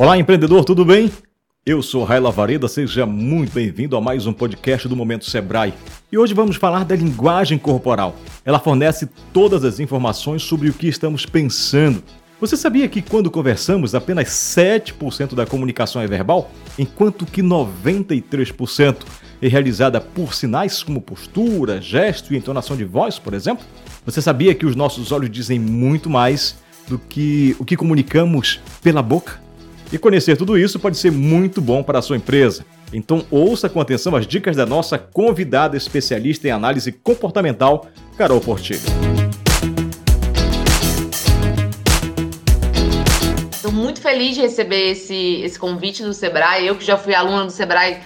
Olá, empreendedor, tudo bem? Eu sou Raila Vareda, seja muito bem-vindo a mais um podcast do Momento Sebrae. E hoje vamos falar da linguagem corporal. Ela fornece todas as informações sobre o que estamos pensando. Você sabia que quando conversamos, apenas 7% da comunicação é verbal, enquanto que 93% é realizada por sinais como postura, gesto e entonação de voz, por exemplo? Você sabia que os nossos olhos dizem muito mais do que o que comunicamos pela boca? E conhecer tudo isso pode ser muito bom para a sua empresa. Então ouça com atenção as dicas da nossa convidada especialista em análise comportamental, Carol Portilho. Estou muito feliz de receber esse, esse convite do Sebrae. Eu que já fui aluna do Sebrae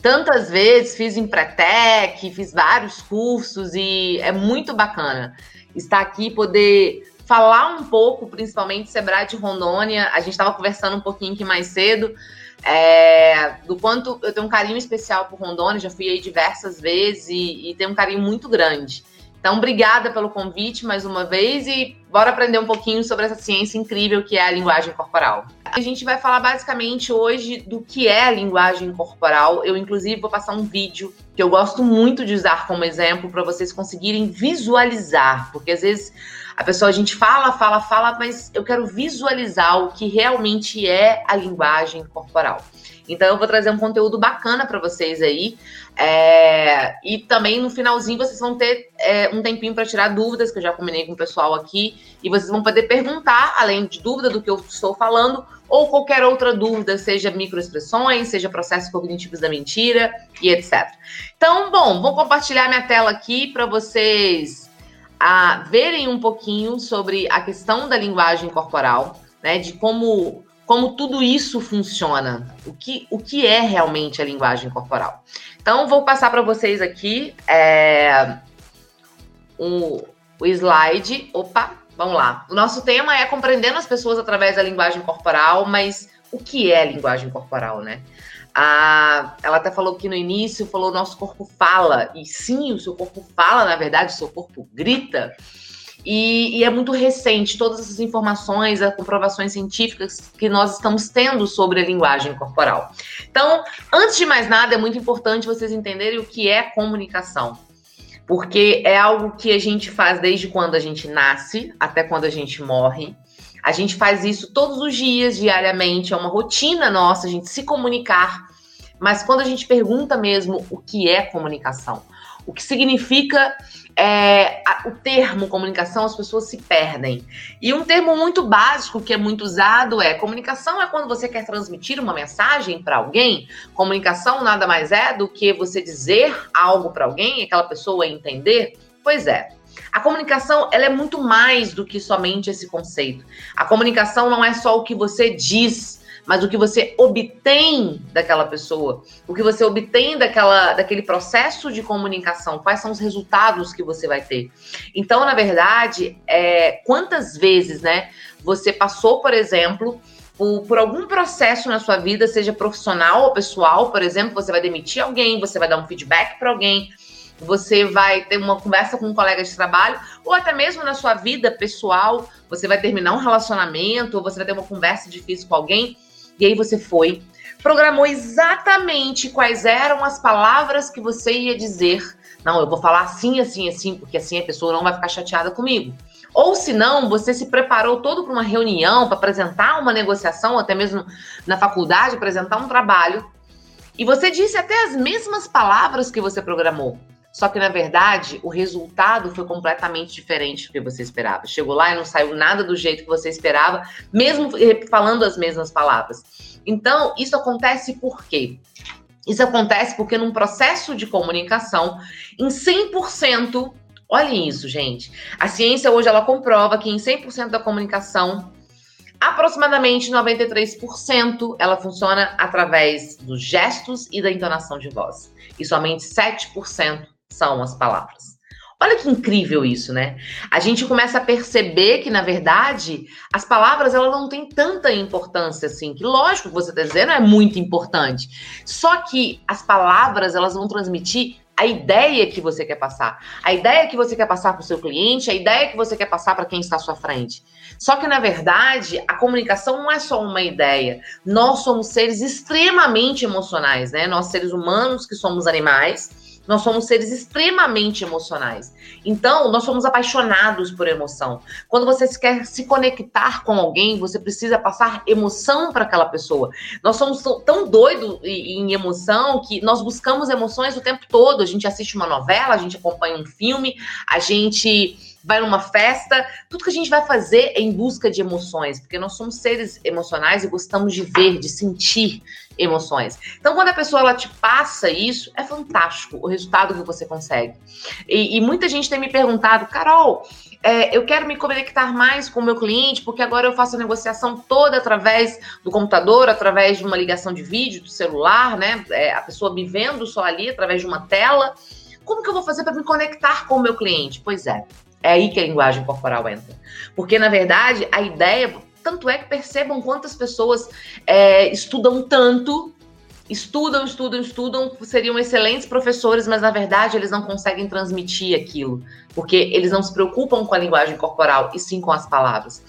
tantas vezes, fiz Empretec, fiz vários cursos e é muito bacana estar aqui poder falar um pouco, principalmente Sebrae de Rondônia. A gente estava conversando um pouquinho aqui mais cedo. É, do quanto eu tenho um carinho especial por Rondônia, já fui aí diversas vezes e, e tenho um carinho muito grande. Então, obrigada pelo convite mais uma vez e bora aprender um pouquinho sobre essa ciência incrível que é a linguagem corporal. A gente vai falar basicamente hoje do que é a linguagem corporal. Eu, inclusive, vou passar um vídeo que eu gosto muito de usar como exemplo para vocês conseguirem visualizar, porque às vezes a pessoa, a gente fala, fala, fala, mas eu quero visualizar o que realmente é a linguagem corporal. Então eu vou trazer um conteúdo bacana para vocês aí. É, e também no finalzinho vocês vão ter é, um tempinho para tirar dúvidas, que eu já combinei com o pessoal aqui. E vocês vão poder perguntar, além de dúvida do que eu estou falando, ou qualquer outra dúvida, seja microexpressões, seja processos cognitivos da mentira e etc. Então, bom, vou compartilhar minha tela aqui para vocês a verem um pouquinho sobre a questão da linguagem corporal, né? De como, como tudo isso funciona, o que, o que é realmente a linguagem corporal. Então, vou passar para vocês aqui é, um, o slide. Opa, vamos lá. O nosso tema é compreendendo as pessoas através da linguagem corporal, mas o que é linguagem corporal, né? Ela até falou que no início falou nosso corpo fala e sim o seu corpo fala na verdade o seu corpo grita e, e, é muito recente todas essas informações as comprovações científicas que nós estamos tendo sobre a linguagem corporal então antes de mais nada é muito importante vocês entenderem o que é comunicação porque é algo que a gente faz desde quando a gente nasce até quando a gente morre a gente faz isso todos os dias, diariamente, é uma rotina nossa a gente se comunicar. Mas quando a gente pergunta mesmo o que é comunicação, o que significa é, a, o termo comunicação, as pessoas se perdem. E um termo muito básico que é muito usado é: comunicação é quando você quer transmitir uma mensagem para alguém. Comunicação nada mais é do que você dizer algo para alguém, aquela pessoa entender. Pois é. A comunicação ela é muito mais do que somente esse conceito. A comunicação não é só o que você diz, mas o que você obtém daquela pessoa, o que você obtém daquela, daquele processo de comunicação, quais são os resultados que você vai ter. Então, na verdade, é, quantas vezes, né, você passou, por exemplo, por, por, algum processo na sua vida, seja profissional ou pessoal, por exemplo, você vai demitir alguém, você vai dar um feedback para alguém, você vai ter uma conversa com um colega de trabalho, ou até mesmo na sua vida pessoal, você vai terminar um relacionamento, ou você vai ter uma conversa difícil com alguém, e aí você foi, programou exatamente quais eram as palavras que você ia dizer. Não, eu vou falar assim, assim, assim, porque assim a pessoa não vai ficar chateada comigo. Ou se não, você se preparou todo para uma reunião, para apresentar uma negociação, até mesmo na faculdade, apresentar um trabalho, e você disse até as mesmas palavras que você programou. Só que, na verdade, o resultado foi completamente diferente do que você esperava. Chegou lá e não saiu nada do jeito que você esperava, mesmo falando as mesmas palavras. Então, isso acontece por quê? Isso acontece porque num processo de comunicação, em 100%, olhem isso, gente. A ciência hoje ela comprova que em 100% da comunicação, aproximadamente 93% ela funciona através dos gestos e da entonação de voz. E somente 7% são as palavras. Olha que incrível isso, né? A gente começa a perceber que, na verdade, as palavras elas não têm tanta importância assim. Que lógico você está dizendo é muito importante. Só que as palavras elas vão transmitir a ideia que você quer passar, a ideia que você quer passar para o seu cliente, a ideia que você quer passar para quem está à sua frente. Só que, na verdade, a comunicação não é só uma ideia. Nós somos seres extremamente emocionais, né? Nós, seres humanos, que somos animais, nós somos seres extremamente emocionais. Então, nós somos apaixonados por emoção. Quando você quer se conectar com alguém, você precisa passar emoção para aquela pessoa. Nós somos tão doidos em emoção que nós buscamos emoções o tempo todo. A gente assiste uma novela, a gente acompanha um filme, a gente vai numa festa, tudo que a gente vai fazer é em busca de emoções, porque nós somos seres emocionais e gostamos de ver, de sentir emoções. Então, quando a pessoa ela te passa isso, é fantástico o resultado que você consegue. E, e muita gente tem me perguntado, Carol, é, eu quero me conectar mais com o meu cliente, porque agora eu faço a negociação toda através do computador, através de uma ligação de vídeo, do celular, né? É, a pessoa me vendo só ali através de uma tela. Como que eu vou fazer para me conectar com o meu cliente? Pois é, é aí que a linguagem corporal entra. Porque, na verdade, a ideia. Tanto é que percebam quantas pessoas é, estudam tanto estudam, estudam, estudam, seriam excelentes professores, mas na verdade eles não conseguem transmitir aquilo, porque eles não se preocupam com a linguagem corporal e sim com as palavras.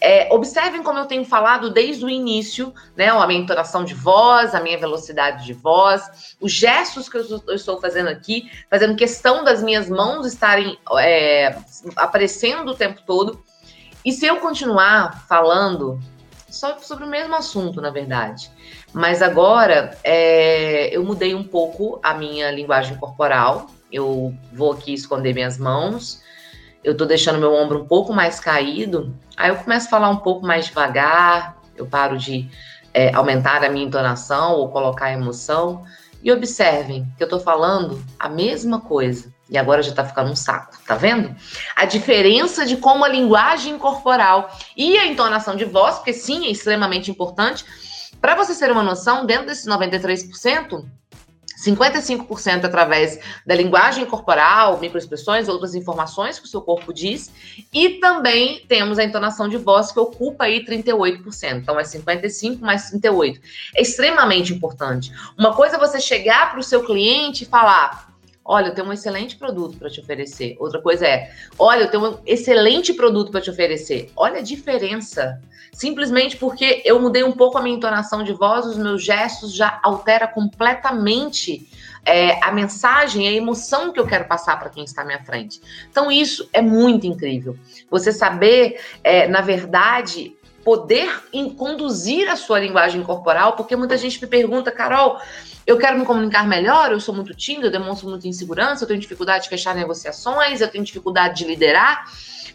É, observem como eu tenho falado desde o início, né, a minha entonação de voz, a minha velocidade de voz, os gestos que eu, eu estou fazendo aqui, fazendo questão das minhas mãos estarem é, aparecendo o tempo todo. E se eu continuar falando só sobre o mesmo assunto, na verdade. Mas agora é, eu mudei um pouco a minha linguagem corporal. Eu vou aqui esconder minhas mãos. Eu tô deixando meu ombro um pouco mais caído. Aí eu começo a falar um pouco mais devagar. Eu paro de é, aumentar a minha entonação ou colocar emoção. E observem que eu tô falando a mesma coisa. E agora já tá ficando um saco, tá vendo? A diferença de como a linguagem corporal e a entonação de voz, porque sim, é extremamente importante. Para você ter uma noção, dentro desses 93%, 55% através da linguagem corporal, microexpressões, outras informações que o seu corpo diz, e também temos a entonação de voz que ocupa aí 38%. Então é 55 mais 38. É extremamente importante. Uma coisa é você chegar para o seu cliente e falar: Olha, eu tenho um excelente produto para te oferecer. Outra coisa é, olha, eu tenho um excelente produto para te oferecer. Olha a diferença. Simplesmente porque eu mudei um pouco a minha entonação de voz, os meus gestos já altera completamente é, a mensagem, a emoção que eu quero passar para quem está à minha frente. Então, isso é muito incrível. Você saber, é, na verdade, poder conduzir a sua linguagem corporal, porque muita gente me pergunta, Carol, eu quero me comunicar melhor, eu sou muito tímido, eu demonstro muita insegurança, eu tenho dificuldade de fechar negociações, eu tenho dificuldade de liderar.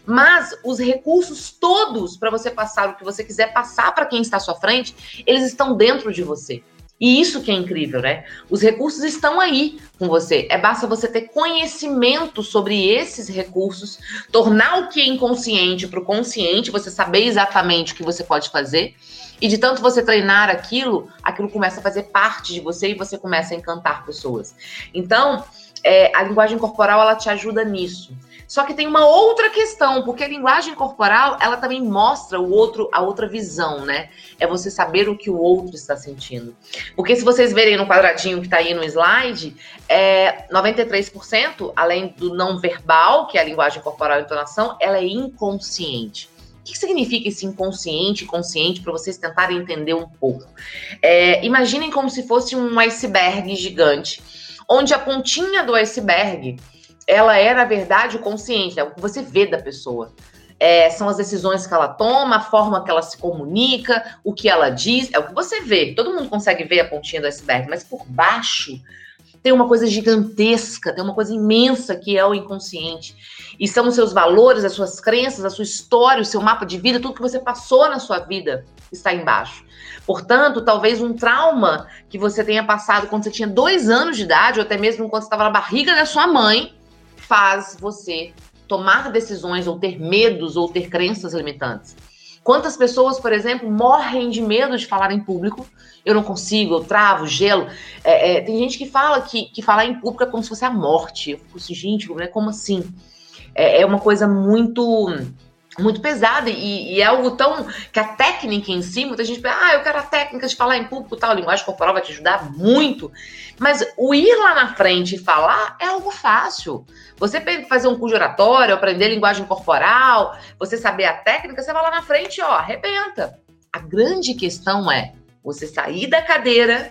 Mas os recursos todos para você passar o que você quiser passar para quem está à sua frente, eles estão dentro de você. E isso que é incrível, né? Os recursos estão aí com você. É basta você ter conhecimento sobre esses recursos, tornar o que é inconsciente para o consciente, você saber exatamente o que você pode fazer. E de tanto você treinar aquilo, aquilo começa a fazer parte de você e você começa a encantar pessoas. Então, é, a linguagem corporal ela te ajuda nisso. Só que tem uma outra questão, porque a linguagem corporal, ela também mostra o outro, a outra visão, né? É você saber o que o outro está sentindo. Porque se vocês verem no quadradinho que está aí no slide, é 93%, além do não verbal, que é a linguagem corporal e entonação, ela é inconsciente. O que significa esse inconsciente, consciente, para vocês tentarem entender um pouco? É, imaginem como se fosse um iceberg gigante, onde a pontinha do iceberg ela é, na verdade, o consciente, é o que você vê da pessoa. É, são as decisões que ela toma, a forma que ela se comunica, o que ela diz, é o que você vê. Todo mundo consegue ver a pontinha do iceberg, mas por baixo tem uma coisa gigantesca, tem uma coisa imensa que é o inconsciente. E são os seus valores, as suas crenças, a sua história, o seu mapa de vida, tudo que você passou na sua vida está embaixo. Portanto, talvez um trauma que você tenha passado quando você tinha dois anos de idade, ou até mesmo quando estava na barriga da sua mãe, faz você tomar decisões ou ter medos ou ter crenças limitantes. Quantas pessoas, por exemplo, morrem de medo de falar em público? Eu não consigo, eu travo, gelo. É, é, tem gente que fala que, que falar em público é como se fosse a morte. Eu fico assim, gente, como assim? É, é uma coisa muito muito pesada e, e, é algo tão que a técnica em si, muita gente pensa, ah, eu quero a técnica de falar em público tal, a linguagem corporal vai te ajudar muito, mas o ir lá na frente e falar é algo fácil. Você fazer um curso oratório, aprender linguagem corporal, você saber a técnica, você vai lá na frente, ó, arrebenta. A grande questão é você sair da cadeira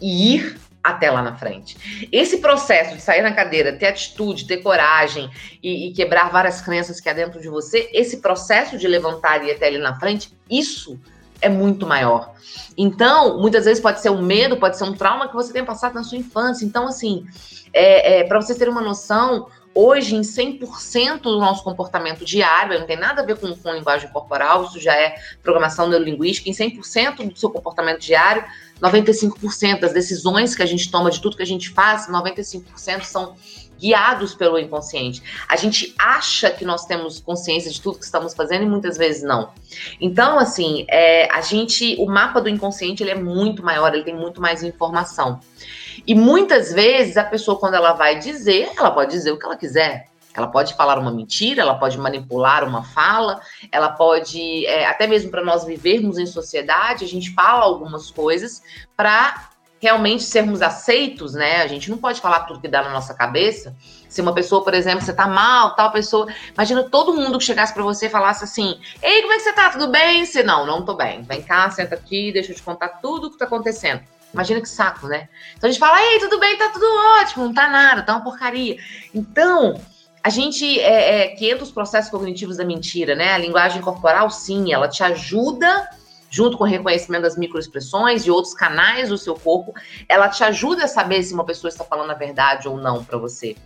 e ir até lá na frente. Esse processo de sair na cadeira, ter atitude, ter coragem e, e, quebrar várias crenças que há dentro de você, esse processo de levantar e ir até ali na frente, isso é muito maior. Então, muitas vezes pode ser um medo, pode ser um trauma que você tenha passado na sua infância. Então, assim, é, é para vocês terem uma noção, hoje em 100% do nosso comportamento diário, não tem nada a ver com, com linguagem corporal, isso já é programação neurolinguística, em 100% do seu comportamento diário, 95% das decisões que a gente toma, de tudo que a gente faz, 95% são guiados pelo inconsciente. A gente acha que nós temos consciência de tudo que estamos fazendo e muitas vezes não. Então, assim, é, a gente, o mapa do inconsciente ele é muito maior, ele tem muito mais informação. E muitas vezes a pessoa, quando ela vai dizer, ela pode dizer o que ela quiser. Ela pode falar uma mentira, ela pode manipular uma fala, ela pode, é, até mesmo para nós vivermos em sociedade, a gente fala algumas coisas para realmente sermos aceitos, né? A gente não pode falar tudo que dá na nossa cabeça. Se uma pessoa, por exemplo, você tá mal, tal pessoa, imagina todo mundo que chegasse para você e falasse assim: "Ei, como é que você tá? Tudo bem?" Se não, não tô bem. Vem cá, senta aqui, deixa eu te contar tudo o que tá acontecendo. Imagina que saco, né? Então a gente fala: "Ei, tudo bem? Tá tudo ótimo, não tá nada, tá uma porcaria". Então, a gente é, é, que entra os processos cognitivos da mentira, né? A linguagem corporal, sim, ela te ajuda, junto com o reconhecimento das microexpressões e outros canais do seu corpo, ela te ajuda a saber se uma pessoa está falando a verdade ou não para você.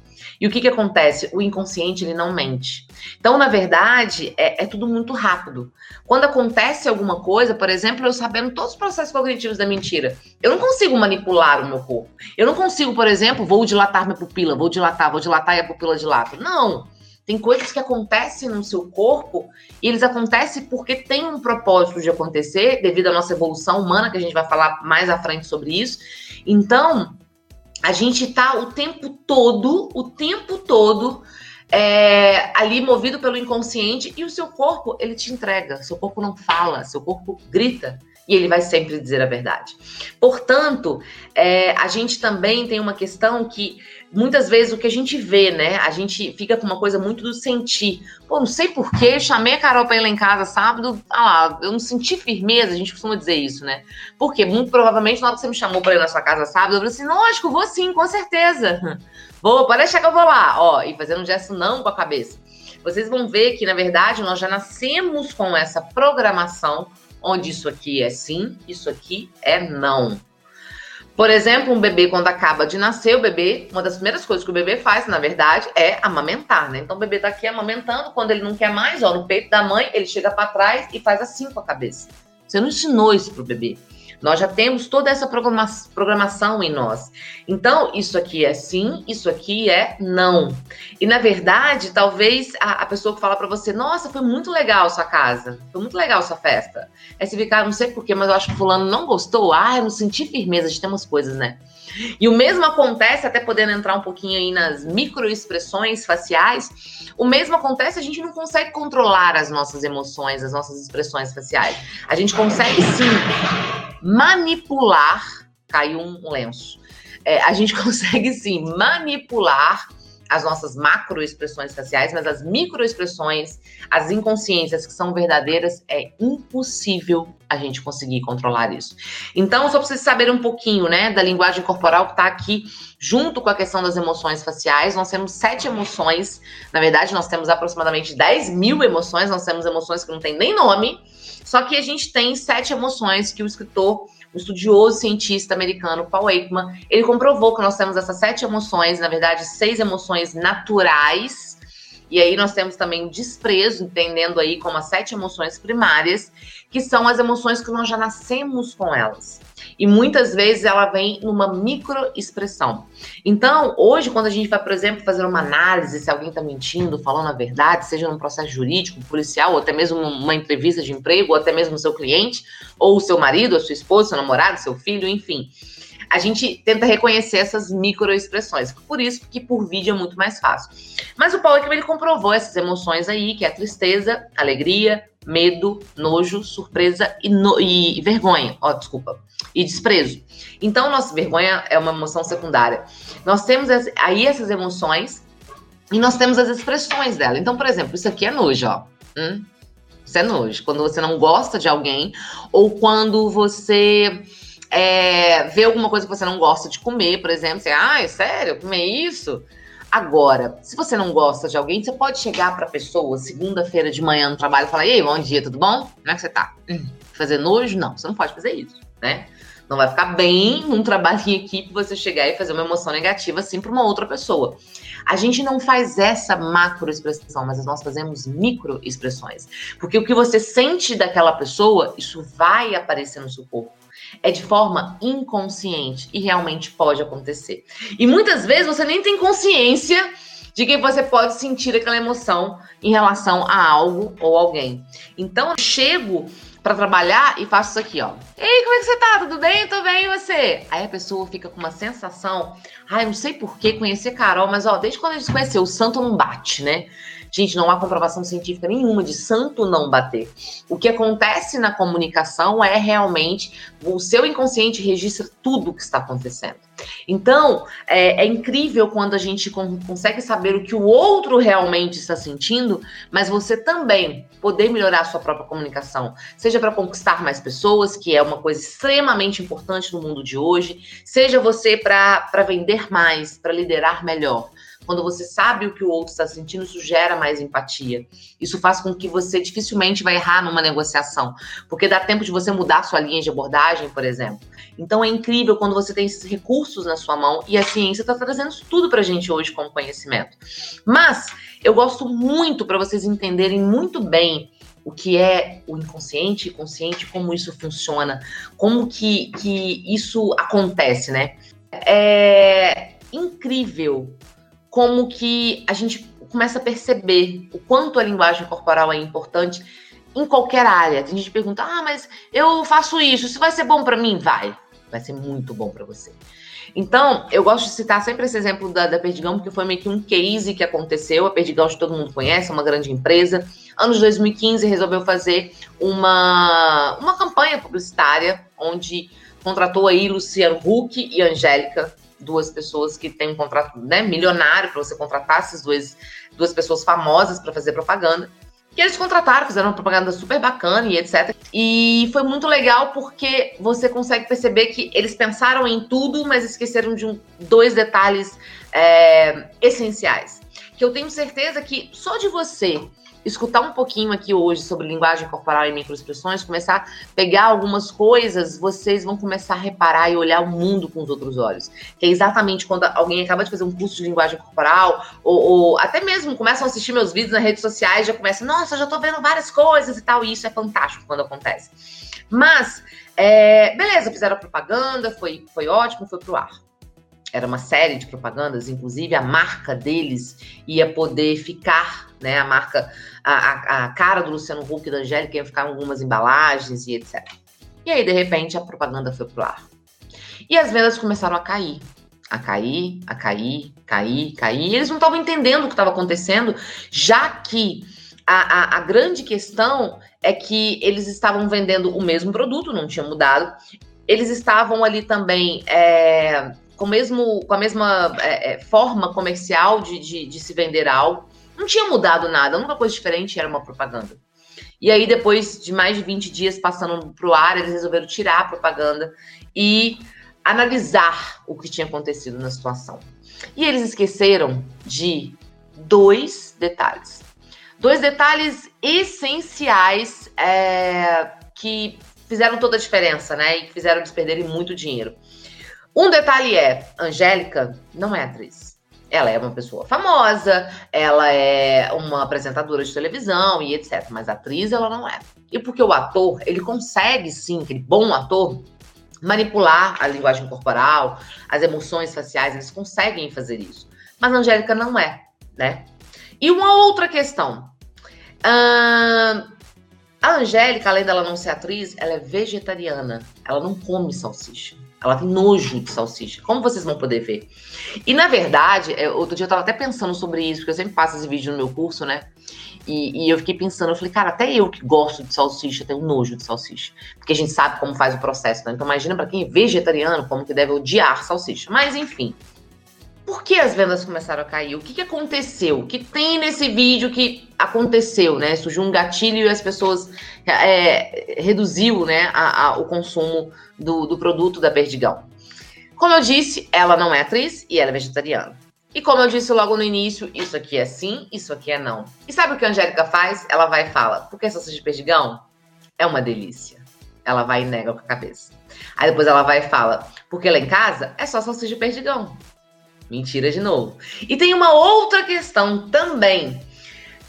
E o que, que acontece? O inconsciente ele não mente. Então, na verdade, é, é, tudo muito rápido. Quando acontece alguma coisa, por exemplo, eu sabendo todos os processos cognitivos da mentira, eu não consigo manipular o meu corpo. Eu não consigo, por exemplo, vou dilatar minha pupila, vou dilatar, vou dilatar e a pupila dilata. Não. Tem coisas que acontecem no seu corpo e eles acontecem porque tem um propósito de acontecer, devido à nossa evolução humana, que a gente vai falar mais à frente sobre isso. Então, a gente tá o tempo todo, o tempo todo, é, ali movido pelo inconsciente e o seu corpo, ele te entrega. Seu corpo não fala, seu corpo grita e ele vai sempre dizer a verdade. Portanto, é, a gente também tem uma questão que muitas vezes o que a gente vê, né? A gente fica com uma coisa muito do sentir. Pô, não sei porquê, chamei a Carol para ir lá em casa sábado, ah lá, eu não senti firmeza, a gente costuma dizer isso, né? Porque muito provavelmente na hora que você me chamou para ir na sua casa sábado, eu falei assim, lógico, vou sim, com certeza. Vou, pode deixar que eu vou lá, ó, e fazendo um gesto não com a cabeça. Vocês vão ver que, na verdade, nós já nascemos com essa programação onde isso aqui é sim, isso aqui é não. Por exemplo, um bebê, quando acaba de nascer, o bebê, uma das primeiras coisas que o bebê faz, na verdade, é amamentar, né? Então o bebê tá aqui amamentando, quando ele não quer mais, ó, no peito da mãe, ele chega para trás e faz assim com a cabeça. Você não ensinou isso pro bebê. Nós já temos toda essa programa programação em nós. Então, isso aqui é sim, isso aqui é não. E na verdade, talvez a, a pessoa que fala para você: Nossa, foi muito legal sua casa, foi muito legal sua festa. Aí você fica, ah, não sei porquê, mas eu acho que Fulano não gostou. Ah, eu não senti firmeza de ter umas coisas, né? E o mesmo acontece, até podendo entrar um pouquinho aí nas microexpressões faciais, o mesmo acontece, a gente não consegue controlar as nossas emoções, as nossas expressões faciais. A gente consegue sim manipular, caiu um lenço. É, a gente consegue sim manipular as nossas macroexpressões faciais, mas as microexpressões, as inconsciências que são verdadeiras, é impossível a gente conseguir controlar isso. Então, só para vocês saberem um pouquinho, né, da linguagem corporal que está aqui, junto com a questão das emoções faciais, nós temos sete emoções. Na verdade, nós temos aproximadamente 10 mil emoções, nós temos emoções que não tem nem nome, só que a gente tem sete emoções que o escritor o estudioso cientista americano Paul Ekman, ele comprovou que nós temos essas sete emoções, na verdade, seis emoções naturais. E aí nós temos também o desprezo, entendendo aí como as sete emoções primárias, que são as emoções que nós já nascemos com elas. E muitas vezes ela vem numa microexpressão. Então, hoje, quando a gente vai, por exemplo, fazer uma análise se alguém está mentindo, falando a verdade, seja num processo jurídico, policial, ou até mesmo uma entrevista de emprego, ou até mesmo seu cliente, ou seu marido, a sua esposa, seu namorado, seu filho, enfim. a gente tenta reconhecer essas microexpressões. Por isso que por vídeo é muito mais fácil. Mas o Paulo Ekman, ele comprovou essas emoções aí, que é a tristeza, alegria, medo, nojo, surpresa e, no, e, vergonha. Ó, oh, desculpa. E desprezo. Então, nossa vergonha é uma emoção secundária. Nós temos aí essas emoções e nós temos as expressões dela. Então, por exemplo, isso aqui é nojo, ó. Hum? Isso é nojo. Quando você não gosta de alguém ou quando você é, vê alguma coisa que você não gosta de comer, por exemplo, você, ah, é sério, comer isso? Agora, se você não gosta de alguém, você pode chegar para a pessoa segunda-feira de manhã no trabalho e falar: "Ei, bom dia, tudo bom? Como é que você tá?" Hum, fazer nojo? Não, você não pode fazer isso, né? Não vai ficar bem um trabalho em equipe você chegar e fazer uma emoção negativa assim para uma outra pessoa. A gente não faz essa macro expressão, mas nós fazemos micro expressões. Porque o que você sente daquela pessoa, isso vai aparecer no seu corpo. É de forma inconsciente e realmente pode acontecer. E muitas vezes você nem tem consciência de que você pode sentir aquela emoção em relação a algo ou alguém. Então, eu chego para trabalhar e faço isso aqui, ó. Ei, como é que você tá? Tudo bem? Tô bem, e você? Aí a pessoa fica com uma sensação, ai, não sei por que conhecer Carol, mas ó, desde quando a gente conheceu, o santo não bate, né? Gente, não há comprovação científica nenhuma de santo não bater. O que acontece na comunicação é realmente o seu inconsciente registra tudo o que está acontecendo. Então, é, é incrível quando a gente consegue saber o que o outro realmente está sentindo, mas você também poder melhorar a sua própria comunicação, seja para conquistar mais pessoas, que é uma coisa extremamente importante no mundo de hoje, seja você para vender mais, para liderar melhor. Quando você sabe o que o outro está sentindo, isso gera mais empatia. Isso faz com que você dificilmente vai errar numa negociação, porque dá tempo de você mudar sua linha de abordagem, por exemplo. Então é incrível quando você tem esses recursos na sua mão e a ciência está trazendo isso tudo para a gente hoje como conhecimento. Mas eu gosto muito para vocês entenderem muito bem o que é o inconsciente e consciente, como isso funciona, como que, que isso acontece, né? É incrível como que a gente começa a perceber o quanto a linguagem corporal é importante em qualquer área. Tem gente que pergunta: "Ah, mas eu faço isso, isso vai ser bom para mim?" Vai. Vai ser muito bom para você. Então, eu gosto de citar sempre esse exemplo da, da Perdigão, porque foi meio que um case que aconteceu. A Perdigão, que todo mundo conhece, é uma grande empresa. Anos 2015, resolveu fazer uma, uma campanha publicitária, onde contratou aí Luciano Huck e Angélica duas pessoas que têm um contrato né, milionário para você contratar essas duas, duas pessoas famosas para fazer propaganda. Que eles contrataram, fizeram uma propaganda super bacana e etc. E foi muito legal porque você consegue perceber que eles pensaram em tudo, mas esqueceram de um, dois detalhes é, essenciais. Que eu tenho certeza que só de você escutar um pouquinho aqui hoje sobre linguagem corporal e microexpressões, começar a pegar algumas coisas, vocês vão começar a reparar e olhar o mundo com os outros olhos. Que é exatamente quando alguém acaba de fazer um curso de linguagem corporal, ou, ou até mesmo começam a assistir meus vídeos nas redes sociais, já começam, nossa, já tô vendo várias coisas e tal, e isso é fantástico quando acontece. Mas, é, beleza, fizeram a propaganda, foi, foi ótimo, foi pro ar era uma série de propagandas, inclusive a marca deles ia poder ficar, né? A marca, a, a, cara do Luciano Huck e da Angélica ia ficar em algumas embalagens e etc. E aí, de repente, a propaganda foi pro ar. E as vendas começaram a cair. A cair, a cair, cair, cair. E eles não estavam entendendo o que estava acontecendo, já que a, a, a, grande questão é que eles estavam vendendo o mesmo produto, não tinha mudado. Eles estavam ali também é, com, mesmo, com a mesma é, é, forma comercial de, de, de se vender algo. Não tinha mudado nada, a única coisa diferente era uma propaganda. E aí, depois de mais de 20 dias passando para o ar, eles resolveram tirar a propaganda e analisar o que tinha acontecido na situação. E eles esqueceram de dois detalhes. Dois detalhes essenciais é, que fizeram toda a diferença, né? E que fizeram eles perderem muito dinheiro. Um detalhe é, Angélica não é atriz. Ela é uma pessoa famosa, ela é uma apresentadora de televisão e etc. Mas atriz ela não é. E porque o ator, ele consegue sim, aquele bom ator, manipular a linguagem corporal, as emoções faciais, eles conseguem fazer isso. Mas Angélica não é, né? E uma outra questão. a Angélica, além dela não ser atriz, ela é vegetariana. Ela não come salsicha. Ela tem nojo de salsicha. Como vocês vão poder ver? E na verdade, é, outro dia eu tava até pensando sobre isso, porque eu sempre passo esse vídeo no meu curso, né? E, e, eu fiquei pensando, eu falei, cara, até eu que gosto de salsicha tenho nojo de salsicha. Porque a gente sabe como faz o processo, né? Então imagina para quem é vegetariano, como que deve odiar salsicha. Mas enfim. Por que as vendas começaram a cair? O que, que aconteceu? O que tem nesse vídeo que aconteceu, né? Surgiu um gatilho e as pessoas é, reduziu né, a, a, o consumo do, do produto da Perdigão. Como eu disse, ela não é atriz e ela é vegetariana. E como eu disse logo no início, isso aqui é sim, isso aqui é não. E sabe o que a Angélica faz? Ela vai e fala, porque salsicha de perdigão é uma delícia. Ela vai e nega com a cabeça. Aí depois ela vai e fala, porque lá em casa é só salsicha de perdigão. Mentira de novo. E tem uma outra questão também.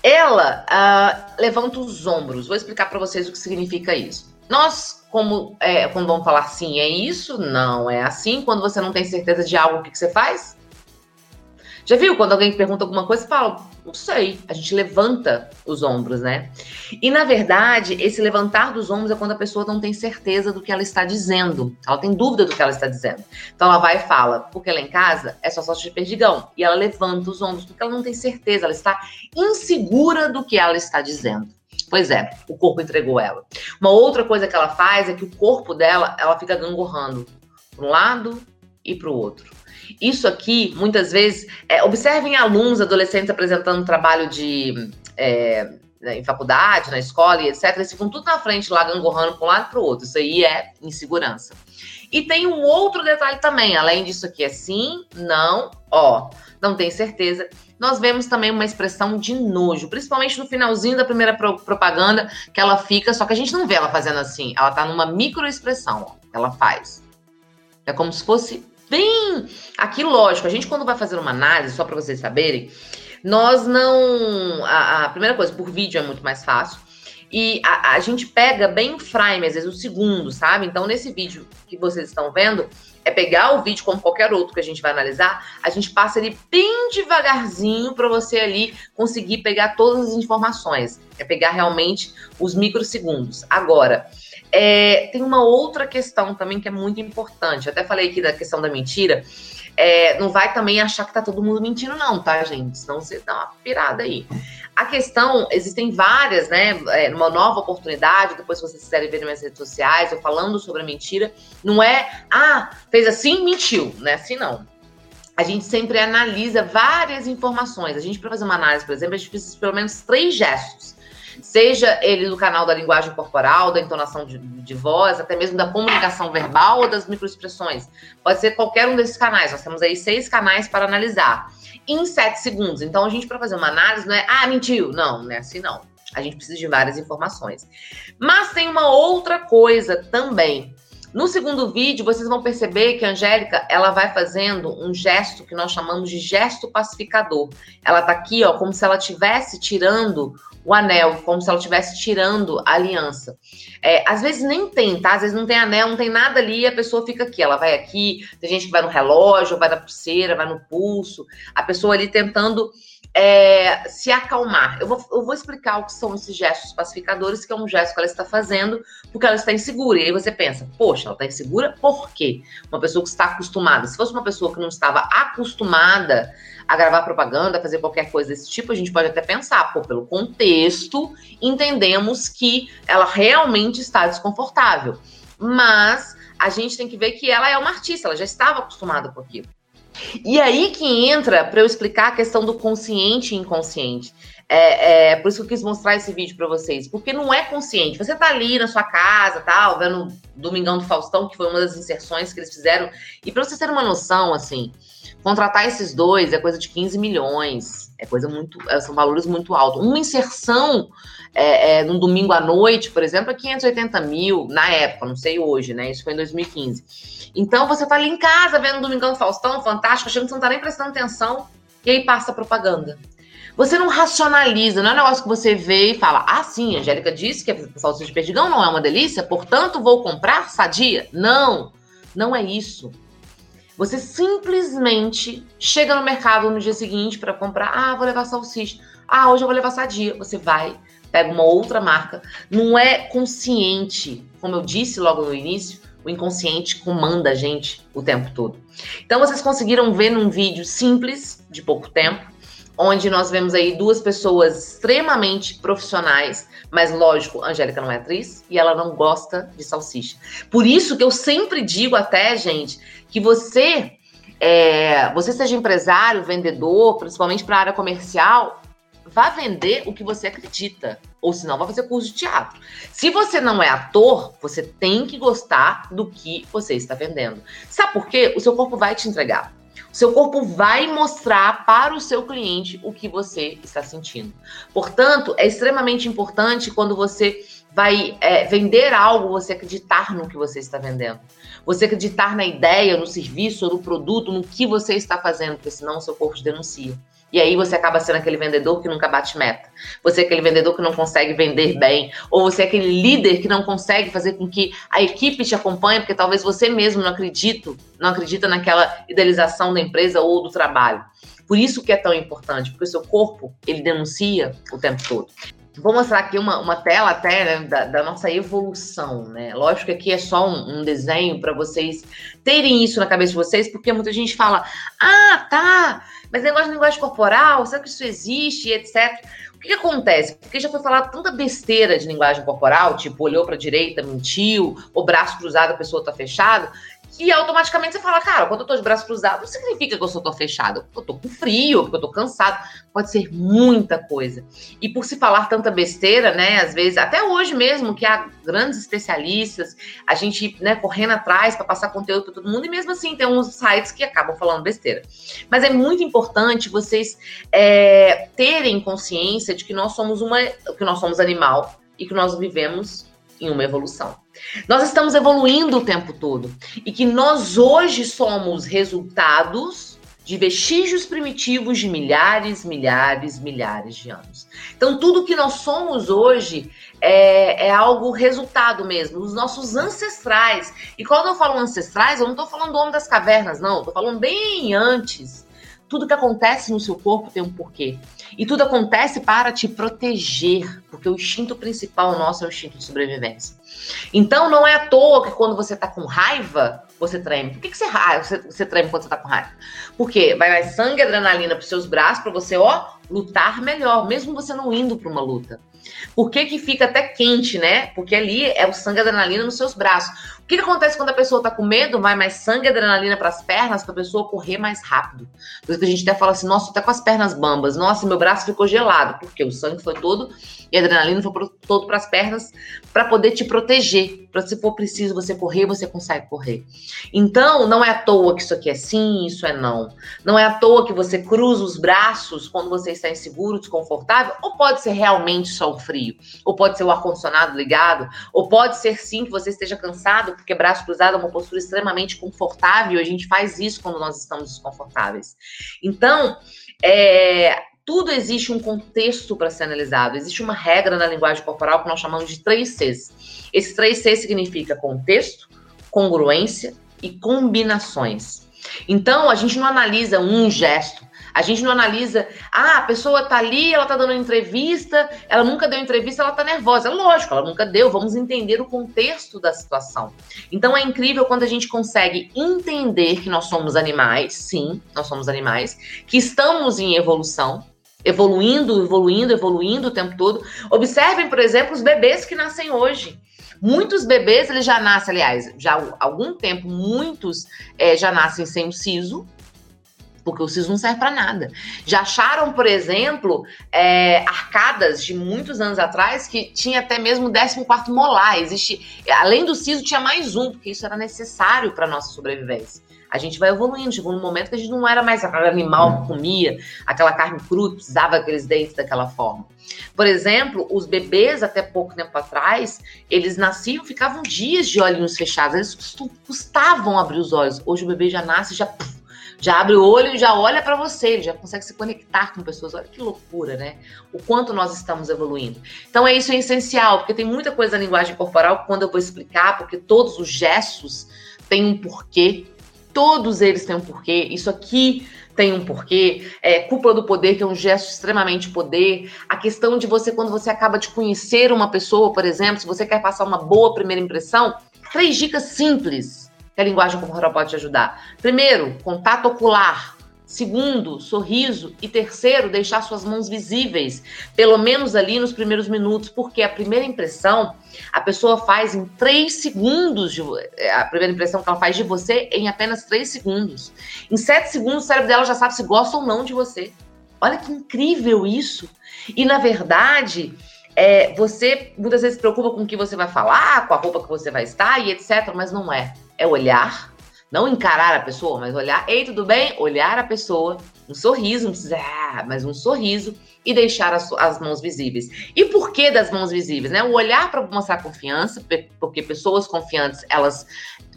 Ela uh, levanta os ombros. Vou explicar para vocês o que significa isso. Nós, como é, quando vamos falar sim, é isso? Não é assim. Quando você não tem certeza de algo, o que, que você faz? Já viu quando alguém pergunta alguma coisa, fala, não sei. A gente levanta os ombros, né? E na verdade, esse levantar dos ombros é quando a pessoa não tem certeza do que ela está dizendo. Ela tem dúvida do que ela está dizendo. Então ela vai e fala, porque lá em casa é só sorte de perdigão. E ela levanta os ombros porque ela não tem certeza, ela está insegura do que ela está dizendo. Pois é, o corpo entregou ela. Uma outra coisa que ela faz é que o corpo dela, ela fica gangorrando para um lado e para o outro. Isso aqui, muitas vezes, é, observem alunos, adolescentes apresentando trabalho de. É, né, em faculdade, na escola e etc., eles ficam tudo na frente lá, gangorrando para um lado e para o outro. Isso aí é insegurança. E tem um outro detalhe também, além disso aqui, é sim, não, ó, não tem certeza. Nós vemos também uma expressão de nojo, principalmente no finalzinho da primeira pro propaganda, que ela fica, só que a gente não vê ela fazendo assim, ela tá numa microexpressão, ó, ela faz. É como se fosse bem. Aqui, lógico, a gente quando vai fazer uma análise, só para vocês saberem, nós não. A, a, primeira coisa, por vídeo é muito mais fácil. E a, a gente pega bem frame, às vezes o segundo, sabe? Então, nesse vídeo que vocês estão vendo, é pegar o vídeo como qualquer outro que a gente vai analisar, a gente passa ele bem devagarzinho para você ali conseguir pegar todas as informações. É pegar realmente os microsegundos. Agora, é, tem uma outra questão também que é muito importante. até falei aqui da questão da mentira. É, não vai também achar que tá todo mundo mentindo, não, tá, gente? Senão você dá uma pirada aí. A questão, existem várias, né? É, numa nova oportunidade, depois se vocês quiserem ver nas minhas redes sociais, eu falando sobre a mentira, não é, ah, fez assim, mentiu, não é assim não. A gente sempre analisa várias informações. A gente, para fazer uma análise, por exemplo, a gente precisa de pelo menos três gestos. Seja ele do canal da linguagem corporal, da entonação de, de voz, até mesmo da comunicação verbal ou das microexpressões. Pode ser qualquer um desses canais. Nós temos aí seis canais para analisar. Em sete segundos. Então, a gente, para fazer uma análise, não é, ah, mentiu. Não, não é assim, não. A gente precisa de várias informações. Mas tem uma outra coisa também. No segundo vídeo, vocês vão perceber que a Angélica, ela vai fazendo um gesto que nós chamamos de gesto pacificador. Ela tá aqui, ó, como se ela estivesse tirando o anel, como se ela estivesse tirando a aliança. É, às vezes nem tem, tá? Às vezes não tem anel, não tem nada ali a pessoa fica aqui. Ela vai aqui, tem gente que vai no relógio, vai na pulseira, vai no pulso. A pessoa ali tentando é, se acalmar. Eu vou, eu vou explicar o que são esses gestos pacificadores, que é um gesto que ela está fazendo porque ela está insegura. E aí você pensa, poxa, ela está insegura por quê? Uma pessoa que está acostumada. Se fosse uma pessoa que não estava acostumada a gravar propaganda, a fazer qualquer coisa desse tipo, a gente pode até pensar, pô, pelo contexto, entendemos que ela realmente está desconfortável. Mas a gente tem que ver que ela é uma artista, ela já estava acostumada com aquilo. E aí que entra para eu explicar a questão do consciente e inconsciente. É, é, por isso que eu quis mostrar esse vídeo para vocês, porque não é consciente. Você tá ali na sua casa, tal, vendo Domingão do Faustão, que foi uma das inserções que eles fizeram. E para vocês terem uma noção, assim, Contratar esses dois é coisa de 15 milhões, é coisa muito, é, são valores muito altos. Uma inserção é, é, num domingo à noite, por exemplo, é 580 mil na época, não sei hoje, né? Isso foi em 2015. Então você tá ali em casa vendo o Domingão do Faustão, fantástico, achando que você não tá nem prestando atenção, e aí passa a propaganda. Você não racionaliza, não é um negócio que você vê e fala, ah, sim, a Angélica disse que a salsicha de perdigão não é uma delícia, portanto vou comprar sadia. Não, não é isso. Você simplesmente chega no mercado no dia seguinte para comprar. Ah, vou levar salsicha. Ah, hoje eu vou levar sadia. Você vai, pega uma outra marca. Não é consciente, como eu disse logo no início, O inconsciente comanda a gente o tempo todo. Então vocês conseguiram ver num vídeo simples, de pouco tempo, onde nós vemos aí duas pessoas extremamente profissionais, mas lógico, Angélica não é atriz e ela não gosta de salsicha. Por isso que eu sempre digo até, gente, que você, é, você seja empresário, vendedor, principalmente para a área comercial, vá vender o que você acredita. Ou senão vai fazer curso de teatro. Se você não é ator, você tem que gostar do que você está vendendo. Sabe por quê? O seu corpo vai te entregar. O seu corpo vai mostrar para o seu cliente o que você está sentindo. Portanto, é extremamente importante quando você vai é, vender algo, você acreditar no que você está vendendo. Você acreditar na ideia, no serviço, no produto, no que você está fazendo, porque senão o seu corpo te denuncia. E aí você acaba sendo aquele vendedor que nunca bate meta. Você é aquele vendedor que não consegue vender bem. Ou você é aquele líder que não consegue fazer com que a equipe te acompanhe, porque talvez você mesmo não acredita, não acredita naquela idealização da empresa ou do trabalho. Por isso que é tão importante, porque o seu corpo, ele denuncia o tempo todo. Vou mostrar aqui uma, uma tela até né, da, da, nossa evolução, né? Lógico que aqui é só um, um desenho para vocês terem isso na cabeça de vocês, porque muita gente fala: ah, tá, mas negócio de linguagem corporal, será que isso existe, etc. O que, que acontece? Porque já foi falado tanta besteira de linguagem corporal, tipo, olhou para a direita, mentiu, o braço cruzado, a pessoa está fechada, que automaticamente você fala, cara, quando eu tô de braço cruzado, não significa que eu só tô fechado, eu tô com frio, porque eu tô cansado. Pode ser muita coisa. E por se falar tanta besteira, né, às vezes, até hoje mesmo, que há grandes especialistas, a gente, né, correndo atrás para passar conteúdo para todo mundo, e mesmo assim tem uns sites que acabam falando besteira. Mas é muito importante vocês é, terem consciência de que nós somos uma, que nós somos animal e que nós vivemos em uma evolução. Nós estamos evoluindo o tempo todo e que nós hoje somos resultados de vestígios primitivos de milhares, milhares, milhares de anos. Então, tudo que nós somos hoje é, é algo resultado mesmo, os nossos ancestrais. E quando eu falo ancestrais, eu não estou falando do homem das cavernas, não, estou falando bem antes. Tudo que acontece no seu corpo tem um porquê. E tudo acontece para te proteger, porque o instinto principal nosso é o instinto de sobrevivência. Então não é à toa que quando você tá com raiva, você treme. Por que, que você, você, você treme quando você tá com raiva? Porque vai mais sangue e adrenalina para seus braços para você, ó, lutar melhor, mesmo você não indo para uma luta. Por que, que fica até quente, né? Porque ali é o sangue e adrenalina nos seus braços. O que, que acontece quando a pessoa tá com medo? Vai mais sangue e adrenalina para as pernas para a pessoa correr mais rápido. Por isso que a gente até fala assim: nossa, tá com as pernas bambas, nossa, meu braço ficou gelado, porque o sangue foi todo e a adrenalina foi todo para as pernas para poder te proteger. Se for preciso você correr, você consegue correr. Então, não é à toa que isso aqui é sim, isso é não. Não é à toa que você cruza os braços quando você está inseguro, desconfortável, ou pode ser realmente só o frio, ou pode ser o ar-condicionado ligado, ou pode ser sim que você esteja cansado, porque braço cruzado é uma postura extremamente confortável, a gente faz isso quando nós estamos desconfortáveis. Então, é, tudo existe um contexto para ser analisado. Existe uma regra na linguagem corporal que nós chamamos de três Cs. Esses três Cs significa contexto, congruência e combinações. Então, a gente não analisa um gesto, a gente não analisa, ah, a pessoa tá ali, ela tá dando entrevista, ela nunca deu entrevista, ela tá nervosa. Lógico, ela nunca deu, vamos entender o contexto da situação. Então é incrível quando a gente consegue entender que nós somos animais, sim, nós somos animais, que estamos em evolução, evoluindo, evoluindo, evoluindo o tempo todo. Observem, por exemplo, os bebês que nascem hoje. Muitos bebês, eles já nascem, aliás, já há algum tempo, muitos é, já nascem sem o siso, porque o siso não serve para nada. Já acharam, por exemplo, é, arcadas de muitos anos atrás que tinha até mesmo o 14 molar. Existe, além do siso, tinha mais um, porque isso era necessário para nossa sobrevivência. A gente vai evoluindo, chegou num momento que a gente não era mais aquele animal que comia, aquela carne crua, precisava aqueles dentes daquela forma. Por exemplo, os bebês, até pouco tempo atrás, eles nasciam, ficavam dias de olhinhos fechados, eles custavam abrir os olhos. Hoje o bebê já nasce, já já abre o olho e já olha para você, ele já consegue se conectar com pessoas. Olha que loucura, né? O quanto nós estamos evoluindo. Então é isso é essencial, porque tem muita coisa na linguagem corporal que quando eu vou explicar, porque todos os gestos têm um porquê, todos eles têm um porquê. Isso aqui tem um porquê. É, cúpula do poder, que é um gesto extremamente poder. A questão de você, quando você acaba de conhecer uma pessoa, por exemplo, se você quer passar uma boa primeira impressão, três dicas simples que a linguagem corporal pode te ajudar. Primeiro, contato ocular. Segundo, sorriso. E terceiro, deixar suas mãos visíveis, pelo menos ali nos primeiros minutos, porque a primeira impressão a pessoa faz em três segundos. De, a primeira impressão que ela faz de você em apenas três segundos. Em sete segundos, o cérebro dela já sabe se gosta ou não de você. Olha que incrível isso. E na verdade, é, você muitas vezes se preocupa com o que você vai falar, com a roupa que você vai estar e etc. Mas não é. É olhar não encarar a pessoa, mas olhar, ei, tudo bem? Olhar a pessoa, um sorriso, não precisa, ah, mas um sorriso e deixar as, as, mãos visíveis. E por que das mãos visíveis? Né? O olhar para mostrar confiança, porque pessoas confiantes, elas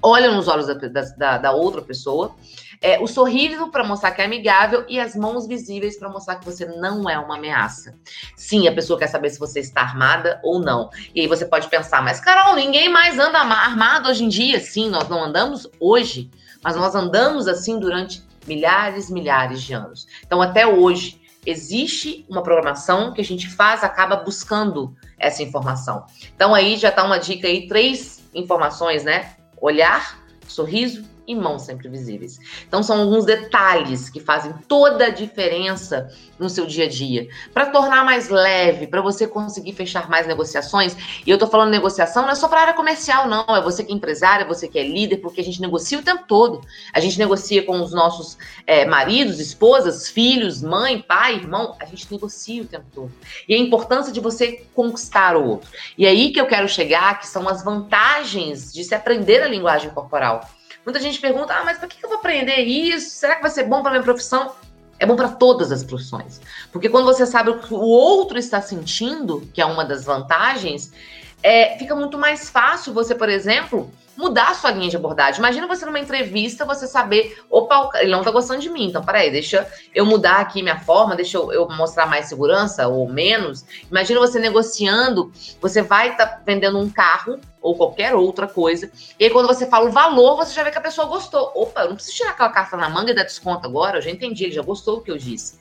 olham nos olhos da, da, da outra pessoa. É, o sorriso para mostrar que é amigável e as mãos visíveis para mostrar que você não é uma ameaça. Sim, a pessoa quer saber se você está armada ou não. E aí você pode pensar, mas Carol, ninguém mais anda armado hoje em dia. Sim, nós não andamos hoje, mas nós andamos assim durante milhares, milhares de anos. Então, até hoje, existe uma programação que a gente faz, acaba buscando essa informação. Então, aí já está uma dica aí, três informações, né? Olhar, sorriso e mãos sempre visíveis. Então, são alguns detalhes que fazem toda a diferença no seu dia a dia. Para tornar mais leve, para você conseguir fechar mais negociações. E eu tô falando negociação não é só para área comercial, não. É você que é empresário, é você que é líder, porque a gente negocia o tempo todo. A gente negocia com os nossos é, maridos, esposas, filhos, mãe, pai, irmão. A gente negocia o tempo todo. E a importância de você conquistar o outro. E é aí que eu quero chegar, que são as vantagens de se aprender a linguagem corporal. Muita gente pergunta: ah, mas para que eu vou aprender isso? Será que vai ser bom para minha profissão? É bom para todas as profissões. Porque quando você sabe o que o outro está sentindo, que é uma das vantagens, é, fica muito mais fácil você, por exemplo, mudar a sua linha de abordagem. Imagina você numa entrevista, você saber, opa, ele não tá gostando de mim, então peraí, deixa eu mudar aqui minha forma, deixa eu, eu mostrar mais segurança ou menos. Imagina você negociando, você vai estar tá vendendo um carro ou qualquer outra coisa, e aí quando você fala o valor, você já vê que a pessoa gostou. Opa, eu não preciso tirar aquela carta na manga e dar desconto agora, eu já entendi, ele já gostou do que eu disse.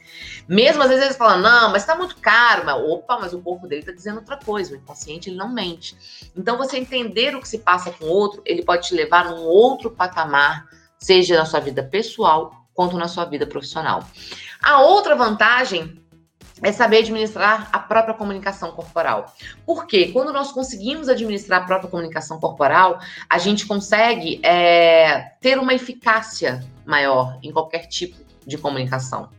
Mesmo às vezes eles falam, não, mas tá muito caro, mas opa, mas o corpo dele tá dizendo outra coisa, o inconsciente ele não mente. Então você entender o que se passa com o outro ele pode te levar num outro patamar, seja na sua vida pessoal quanto na sua vida profissional. A outra vantagem é saber administrar a própria comunicação corporal. Porque quando nós conseguimos administrar a própria comunicação corporal, a gente consegue é, ter uma eficácia maior em qualquer tipo de comunicação.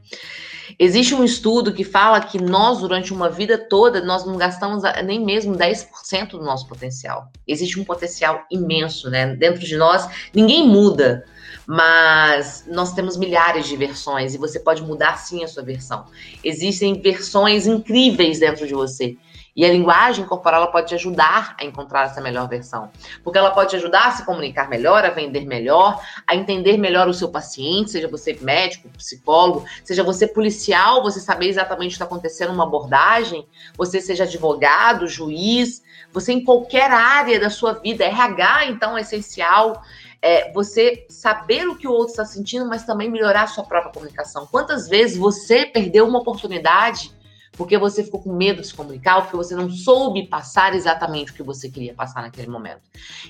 Existe um estudo que fala que nós, durante uma vida toda, nós não gastamos nem mesmo 10% do nosso potencial. Existe um potencial imenso, né? Dentro de nós, ninguém muda, mas nós temos milhares de versões e você pode mudar sim a sua versão. Existem versões incríveis dentro de você. E a linguagem corporal ela pode te ajudar a encontrar essa melhor versão. Porque ela pode te ajudar a se comunicar melhor, a vender melhor, a entender melhor o seu paciente, seja você médico, psicólogo, seja você policial, você saber exatamente o que está acontecendo numa abordagem, você seja advogado, juiz, você em qualquer área da sua vida, RH, então, é essencial. É, você saber o que o outro está sentindo, mas também melhorar a sua própria comunicação. Quantas vezes você perdeu uma oportunidade porque você ficou com medo de se comunicar, ou porque você não soube passar exatamente o que você queria passar naquele momento.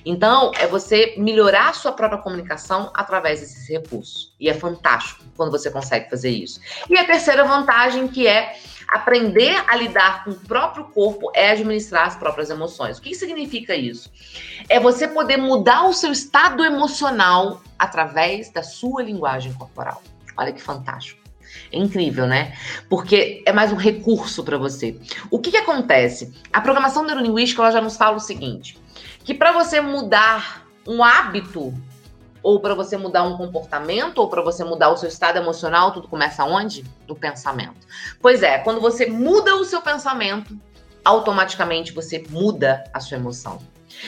Então, é você melhorar a sua própria comunicação através desses recursos. E é fantástico quando você consegue fazer isso. E a terceira vantagem, que é aprender a lidar com o próprio corpo, é administrar as próprias emoções. O que significa isso? É você poder mudar o seu estado emocional através da sua linguagem corporal. Olha que fantástico. É incrível, né? Porque é mais um recurso para você. O que, que acontece? A programação neurolinguística ela já nos fala o seguinte: que para você mudar um hábito, ou para você mudar um comportamento, ou para você mudar o seu estado emocional, tudo começa onde? No pensamento. Pois é, quando você muda o seu pensamento, automaticamente você muda a sua emoção.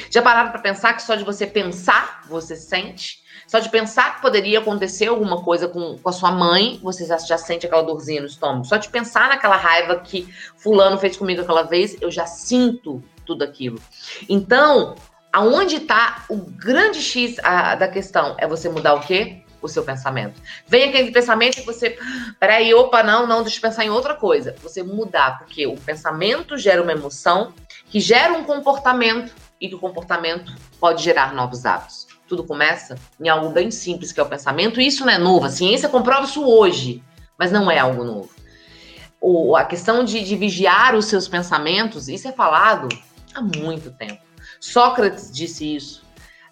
Já pararam para pensar que só de você pensar, você sente? Só de pensar que poderia acontecer alguma coisa com, com a sua mãe, você já, já sente aquela dorzinha no estômago. Só de pensar naquela raiva que fulano fez comigo aquela vez, eu já sinto tudo aquilo. Então, aonde está o grande X a, da questão? É você mudar o quê? O seu pensamento. Vem aquele pensamento que você. Peraí, opa, não, não, deixa eu pensar em outra coisa. Você mudar, porque o pensamento gera uma emoção, que gera um comportamento, e que o comportamento pode gerar novos hábitos. Tudo começa em algo bem simples que é o pensamento, e isso não é novo. A ciência comprova isso hoje, mas não é algo novo. O, a questão de, de vigiar os seus pensamentos, isso é falado há muito tempo. Sócrates disse isso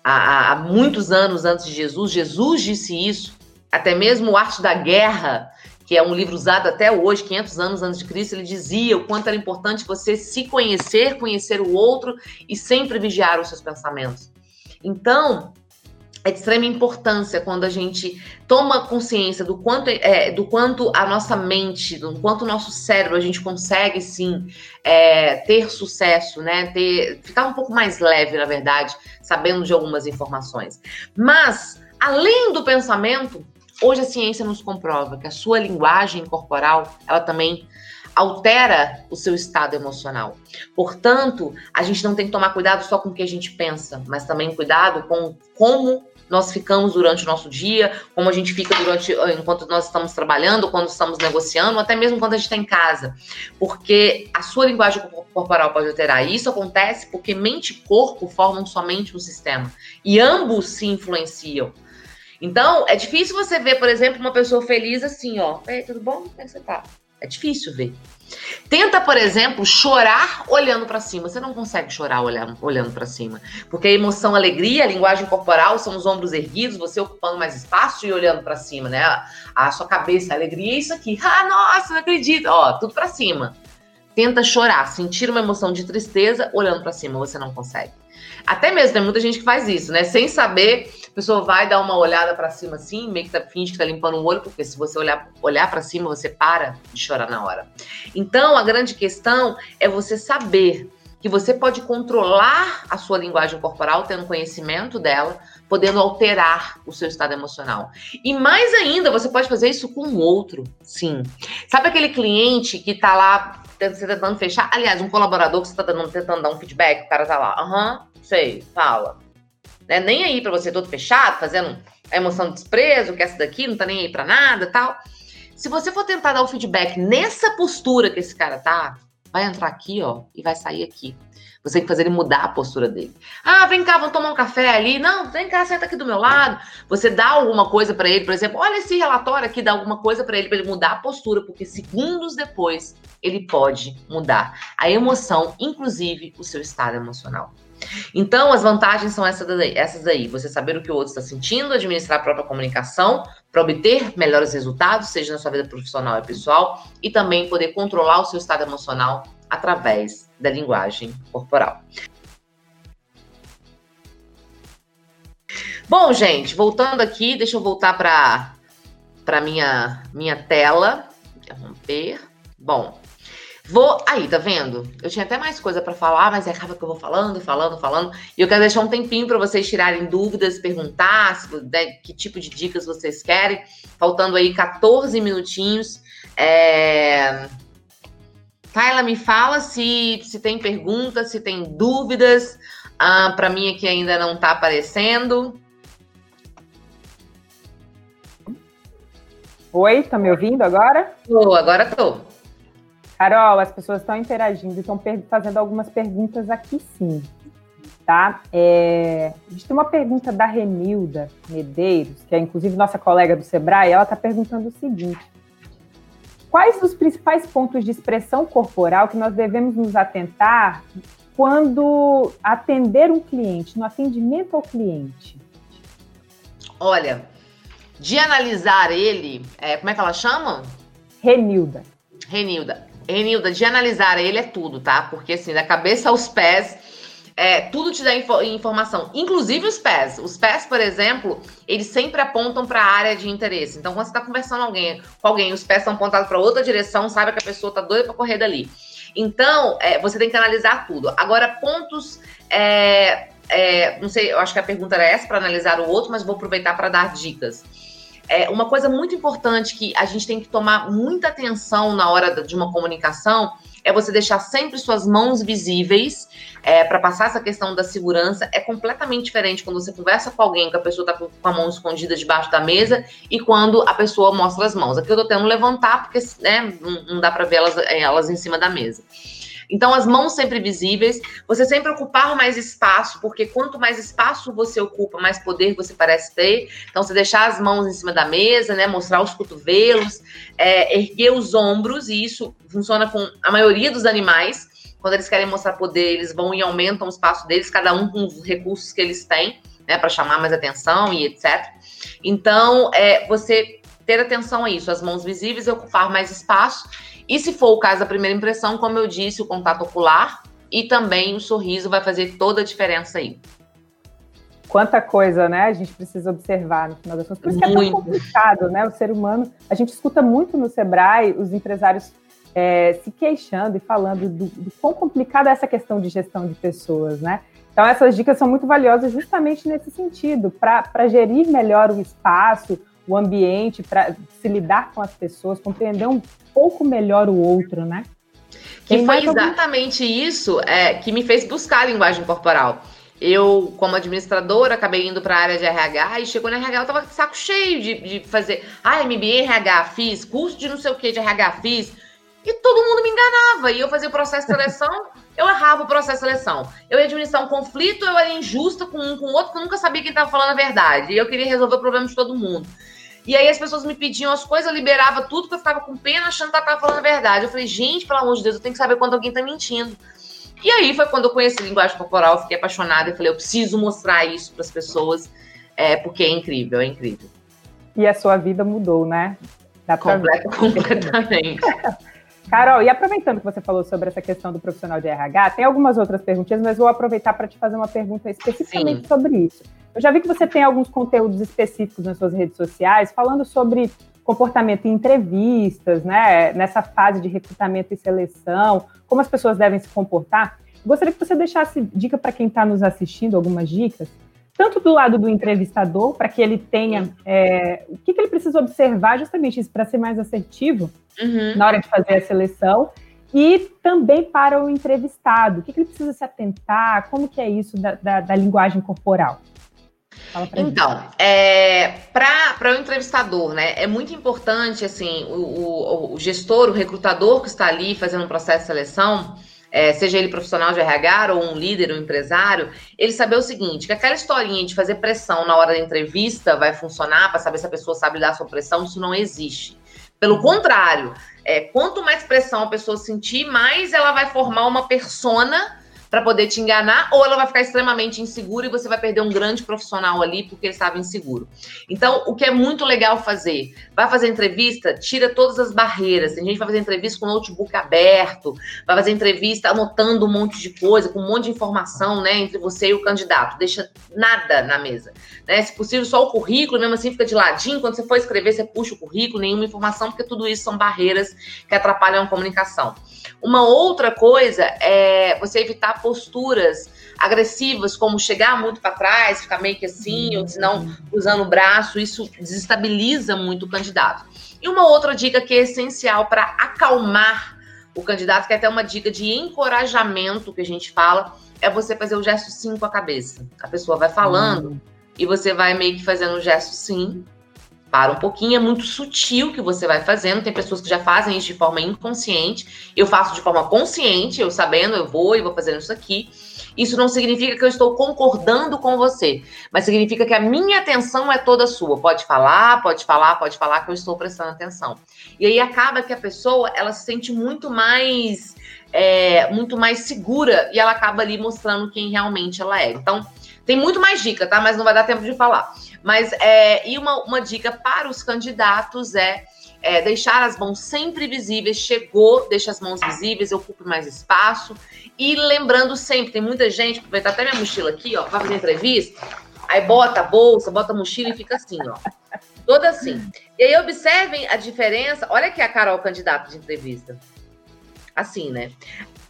há, há muitos anos antes de Jesus. Jesus disse isso. Até mesmo o Arte da Guerra, que é um livro usado até hoje, 500 anos antes de Cristo, ele dizia o quanto era importante você se conhecer, conhecer o outro e sempre vigiar os seus pensamentos. Então, é de extrema importância quando a gente toma consciência do quanto, é, do quanto a nossa mente, do quanto o nosso cérebro a gente consegue sim é, ter sucesso, né? Ter, ficar um pouco mais leve, na verdade, sabendo de algumas informações. Mas, além do pensamento, hoje a ciência nos comprova que a sua linguagem corporal, ela também altera o seu estado emocional. Portanto, a gente não tem que tomar cuidado só com o que a gente pensa, mas também cuidado com como nós ficamos durante o nosso dia, como a gente fica durante eh, enquanto nós estamos trabalhando, quando estamos negociando, até mesmo quando a gente está em casa. Porque a sua linguagem corporal pode alterar. E isso acontece porque mente e corpo formam somente um sistema. E ambos se influenciam. Então, é difícil você ver, por exemplo, uma pessoa feliz assim, ó. Ei, tudo bom? Como é que você tá? É difícil ver. Tenta, por exemplo, chorar olhando para cima. Você não consegue chorar olhando, olhando para cima. Porque a emoção, a alegria, a linguagem corporal são os ombros erguidos, você ocupando mais espaço e olhando para cima, né? A, sua cabeça, a alegria é isso aqui. Ah, nossa, não acredito. Ó, tudo para cima. Tenta chorar, sentir uma emoção de tristeza olhando para cima, você não consegue. Até mesmo tem muita gente que faz isso, né? Sem saber, pessoa vai dar uma olhada para cima assim, meio que tá, finge que tá limpando o olho, porque se você olhar, olhar para cima, você para de chorar na hora. Então, a grande questão é você saber que você pode controlar a sua linguagem corporal, tendo conhecimento dela, podendo alterar o seu estado emocional. E mais ainda, você pode fazer isso com o outro, sim. Sabe aquele cliente que tá lá você tentando fechar? Aliás, um colaborador que você tá tentando dar um feedback, o cara tá lá, aham, sei, fala. Né? Nem aí para você todo fechado, fazendo a emoção de desprezo, que essa daqui não tá nem aí para nada tal. Se você for tentar dar o feedback nessa postura que esse cara tá, vai entrar aqui, ó, e vai sair aqui. Você tem que fazer ele mudar a postura dele. Ah, vem cá, vamos tomar um café ali. Não, vem cá, senta aqui do meu lado. Você dá alguma coisa para ele, por exemplo, olha esse relatório aqui, dá alguma coisa para ele, para ele mudar a postura, porque segundos depois ele pode mudar a emoção, inclusive o seu estado emocional. Então, as vantagens são essas daí, essas daí. Você saber o que o outro está sentindo, administrar a própria comunicação para obter melhores resultados, seja na sua vida profissional e pessoal, e também poder controlar o seu estado emocional através da linguagem corporal. Bom, gente, voltando aqui, deixa eu voltar para para minha minha tela, interromper. Bom, Vou. Aí, tá vendo? Eu tinha até mais coisa para falar, mas acaba que eu vou falando, falando, falando. E eu quero deixar um tempinho para vocês tirarem dúvidas, perguntar se, né, que tipo de dicas vocês querem. Faltando aí 14 minutinhos. É... Me fala se, se tem perguntas, se tem dúvidas. Ah, para mim aqui ainda não tá aparecendo. Oi, tá me ouvindo agora? Tô, agora tô. Carol, as pessoas estão interagindo, estão fazendo algumas perguntas aqui sim. Tá? É, a gente tem uma pergunta da Renilda Medeiros, que é inclusive nossa colega do Sebrae, ela está perguntando o seguinte: quais os principais pontos de expressão corporal que nós devemos nos atentar quando atender um cliente, no atendimento ao cliente? Olha, de analisar ele, é, como é que ela chama? Renilda. Renilda. Renilda, de analisar ele é tudo, tá? Porque assim, da cabeça aos pés, é, tudo te dá info informação, inclusive os pés. Os pés, por exemplo, eles sempre apontam para a área de interesse. Então, quando você está conversando alguém, com alguém, os pés estão apontados para outra direção, sabe que a pessoa está doida para correr dali. Então, é, você tem que analisar tudo. Agora, pontos. É, é não sei, eu acho que a pergunta era essa para analisar o outro, mas vou aproveitar para dar dicas. É, uma coisa muito importante que a gente tem que tomar muita atenção na hora de uma comunicação é você deixar sempre suas mãos visíveis é, para passar essa questão da segurança. É completamente diferente quando você conversa com alguém que a pessoa está com a mão escondida debaixo da mesa e quando a pessoa mostra as mãos. Aqui eu tô tendo levantar porque né, não, não dá para ver elas, é, elas em cima da mesa. Então, as mãos sempre visíveis, você sempre ocupar mais espaço, porque quanto mais espaço você ocupa, mais poder você parece ter. Então, você deixar as mãos em cima da mesa, né? Mostrar os cotovelos, é, erguer os ombros, e isso funciona com a maioria dos animais. Quando eles querem mostrar poder, eles vão e aumentam o espaço deles, cada um com os recursos que eles têm, né? Para chamar mais atenção e etc. Então, é, você ter atenção a isso, as mãos visíveis e ocupar mais espaço. E se for o caso da primeira impressão, como eu disse, o contato ocular e também o sorriso vai fazer toda a diferença aí. Quanta coisa, né? A gente precisa observar no final das contas. Por isso que é tão complicado, né? O ser humano. A gente escuta muito no Sebrae os empresários é, se queixando e falando do, do quão complicada é essa questão de gestão de pessoas, né? Então, essas dicas são muito valiosas justamente nesse sentido, para gerir melhor o espaço, o ambiente, para se lidar com as pessoas, compreender um pouco melhor o outro, né? Que foi exatamente algum... isso é, que me fez buscar a linguagem corporal. Eu, como administradora, acabei indo para a área de RH e chegou na RH, eu tava de saco cheio de, de fazer. Ah, MBA RH fiz, curso de não sei o que de RH fiz. E todo mundo me enganava. E eu fazia o processo de seleção, eu errava o processo de seleção. Eu ia administrar um conflito, eu era injusta com um com o outro, porque eu nunca sabia quem estava falando a verdade. E eu queria resolver o problema de todo mundo. E aí as pessoas me pediam as coisas, eu liberava tudo, porque eu ficava com pena, achando que ela tava falando a verdade. Eu falei, gente, pelo amor de Deus, eu tenho que saber quando alguém tá mentindo. E aí foi quando eu conheci linguagem corporal, fiquei apaixonada e falei, eu preciso mostrar isso para as pessoas, é, porque é incrível, é incrível. E a sua vida mudou, né? Dá Complet, completamente. Carol, e aproveitando que você falou sobre essa questão do profissional de RH, tem algumas outras perguntinhas, mas vou aproveitar para te fazer uma pergunta especificamente Sim. sobre isso. Eu já vi que você tem alguns conteúdos específicos nas suas redes sociais falando sobre comportamento em entrevistas, né, nessa fase de recrutamento e seleção, como as pessoas devem se comportar. Gostaria que você deixasse dica para quem está nos assistindo, algumas dicas, tanto do lado do entrevistador, para que ele tenha é, o que, que, ele precisa observar justamente isso para ser mais assertivo uhum. na hora de fazer a seleção, e também para o entrevistado, o que, que ele precisa se atentar, como que é isso da, da, da linguagem corporal. Então, é, para o entrevistador, né, é muito importante, assim, o, o, o, gestor, o recrutador que está ali fazendo um processo de seleção, é, seja ele profissional de RH ou um líder, um empresário, ele saber o seguinte, que aquela historinha de fazer pressão na hora da entrevista vai funcionar para saber se a pessoa sabe lidar com pressão, isso não existe. Pelo contrário, é, quanto mais pressão a pessoa sentir, mais ela vai formar uma persona para poder te enganar, ou ela vai ficar extremamente insegura e você vai perder um grande profissional ali porque ele estava inseguro. Então, o que é muito legal fazer? Vai fazer entrevista, tira todas as barreiras. Tem gente que vai fazer entrevista com o notebook aberto, vai fazer entrevista anotando um monte de coisa, com um monte de informação, né, entre você e o candidato. Deixa nada na mesa, né? Se possível, só o currículo, mesmo assim fica de ladinho. Quando você for escrever, você puxa o currículo, nenhuma informação, porque tudo isso são barreiras que atrapalham a comunicação. Uma outra coisa é você evitar posturas agressivas, como chegar muito para trás, ficar meio que assim, ou se não usando o braço, isso desestabiliza muito o candidato. E uma outra dica que é essencial para acalmar o candidato, que é até uma dica de encorajamento que a gente fala, é você fazer o gesto sim com a cabeça. A pessoa vai falando uhum. e você vai meio que fazendo o gesto sim para um pouquinho, é muito sutil que você vai fazendo. Tem pessoas que já fazem isso de forma inconsciente. Eu faço de forma consciente, eu sabendo, eu vou e vou fazendo isso aqui. Isso não significa que eu estou concordando com você, mas significa que a minha atenção é toda sua. Pode falar, pode falar, pode falar que eu estou prestando atenção. E aí acaba que a pessoa ela se sente muito mais é, muito mais segura e ela acaba ali mostrando quem realmente ela é. Então tem muito mais dica, tá? Mas não vai dar tempo de falar. Mas é, e uma, uma dica para os candidatos é, é, deixar as mãos sempre visíveis. Chegou, deixa as mãos visíveis, ocupe mais espaço. E lembrando sempre, tem muita gente, aproveitar até minha mochila aqui, ó, vai fazer entrevista, aí bota a bolsa, bota a mochila e fica assim, ó. Toda assim. E aí observem a diferença. Olha aqui a Carol, candidato de entrevista. Assim, né?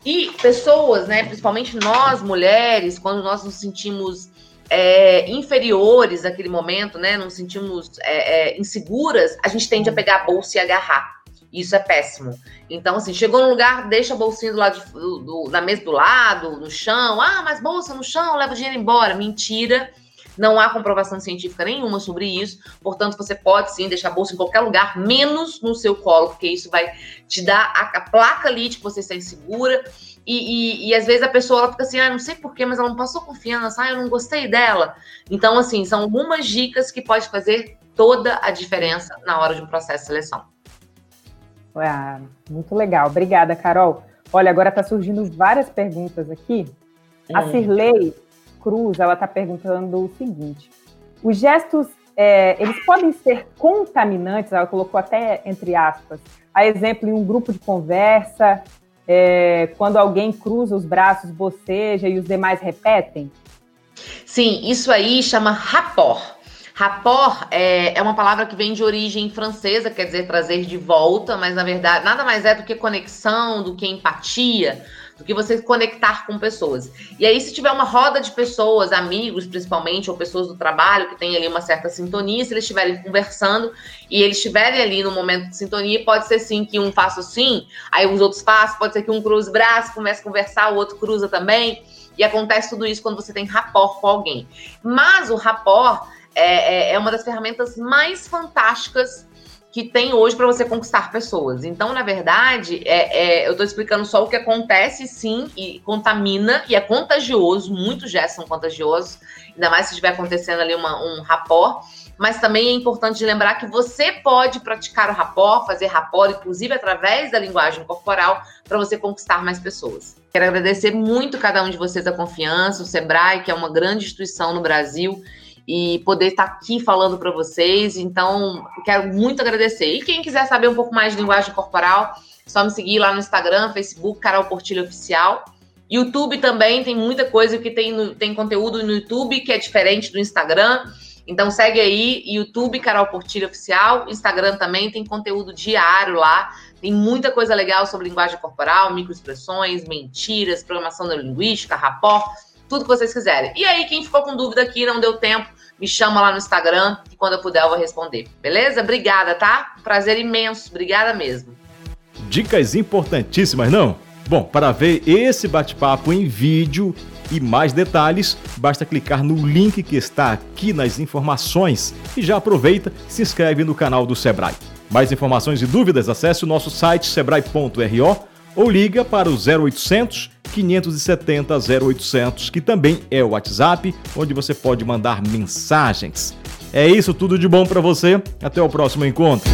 E pessoas, né, principalmente nós mulheres, quando nós nos sentimos é, inferiores naquele momento, né? Não sentimos é, é, inseguras, a gente tende a pegar a bolsa e agarrar. Isso é péssimo. Então, assim, chegou no lugar, deixa a bolsinha do lado de, do, na mesa do lado, no chão. Ah, mas bolsa no chão, leva o dinheiro embora. Mentira. Não há comprovação científica nenhuma sobre isso. Portanto, você pode sim deixar a bolsa em qualquer lugar, menos no seu colo, porque isso vai te dar a, a placa ali de que você está insegura. E, e, e, às vezes a pessoa ela fica assim, ah, não sei porquê, mas ela não passou confiança, ah, eu não gostei dela. Então, assim, são algumas dicas que pode fazer toda a diferença na hora de um processo de seleção. Ah, muito legal. Obrigada, Carol. Olha, agora está surgindo várias perguntas aqui. A hum. Cirlei Cruz, ela está perguntando o seguinte: os gestos, é, eles podem ser contaminantes? Ela colocou até entre aspas. A exemplo, em um grupo de conversa, é, quando alguém cruza os braços, boceja e os demais repetem? Sim, isso aí chama rapport. Rapport é, é uma palavra que vem de origem francesa, quer dizer trazer de volta, mas na verdade nada mais é do que conexão, do que empatia, do que você conectar com pessoas. E aí, se tiver uma roda de pessoas, amigos principalmente, ou pessoas do trabalho que tem ali uma certa sintonia, se eles estiverem conversando e eles estiverem ali no momento de sintonia, pode ser sim que um faça assim, aí os outros façam, pode ser que um cruze braço, comece a conversar, o outro cruza também. E acontece tudo isso quando você tem rapport com alguém. Mas o rapport é, é, é uma das ferramentas mais fantásticas que tem hoje para você conquistar pessoas. Então, na verdade, é, é eu estou explicando só o que acontece, sim, e contamina, e é contagioso, muitos gestos são contagiosos, ainda mais se estiver acontecendo ali uma, um rapport. Mas também é importante lembrar que você pode praticar o rapport, fazer rapport, inclusive através da linguagem corporal, para você conquistar mais pessoas. Quero agradecer muito cada um de vocês a confiança, o Sebrae, que é uma grande instituição no Brasil, e poder estar aqui falando para vocês. Então, quero muito agradecer. E quem quiser saber um pouco mais de linguagem corporal, é só me seguir lá no Instagram, Facebook, Carol Portilho Oficial. YouTube também tem muita coisa que tem, no, tem conteúdo no YouTube que é diferente do Instagram. Então segue aí, YouTube, Carol Portilho Oficial, Instagram também tem conteúdo diário lá. Tem muita coisa legal sobre linguagem corporal, microexpressões, mentiras, programação neurolinguística, rapport, tudo que vocês quiserem. E aí, quem ficou com dúvida aqui, não deu tempo, me chama lá no Instagram e quando eu puder eu vou responder. Beleza? Obrigada, tá? Prazer imenso. Obrigada mesmo. Dicas importantíssimas, não? Bom, para ver esse bate-papo em vídeo e mais detalhes, basta clicar no link que está aqui nas informações e já aproveita e se inscreve no canal do Sebrae. Mais informações e dúvidas, acesse o nosso site sebrae.ro ou liga para o 0800 570 0800, que também é o WhatsApp, onde você pode mandar mensagens. É isso, tudo de bom para você. Até o próximo encontro.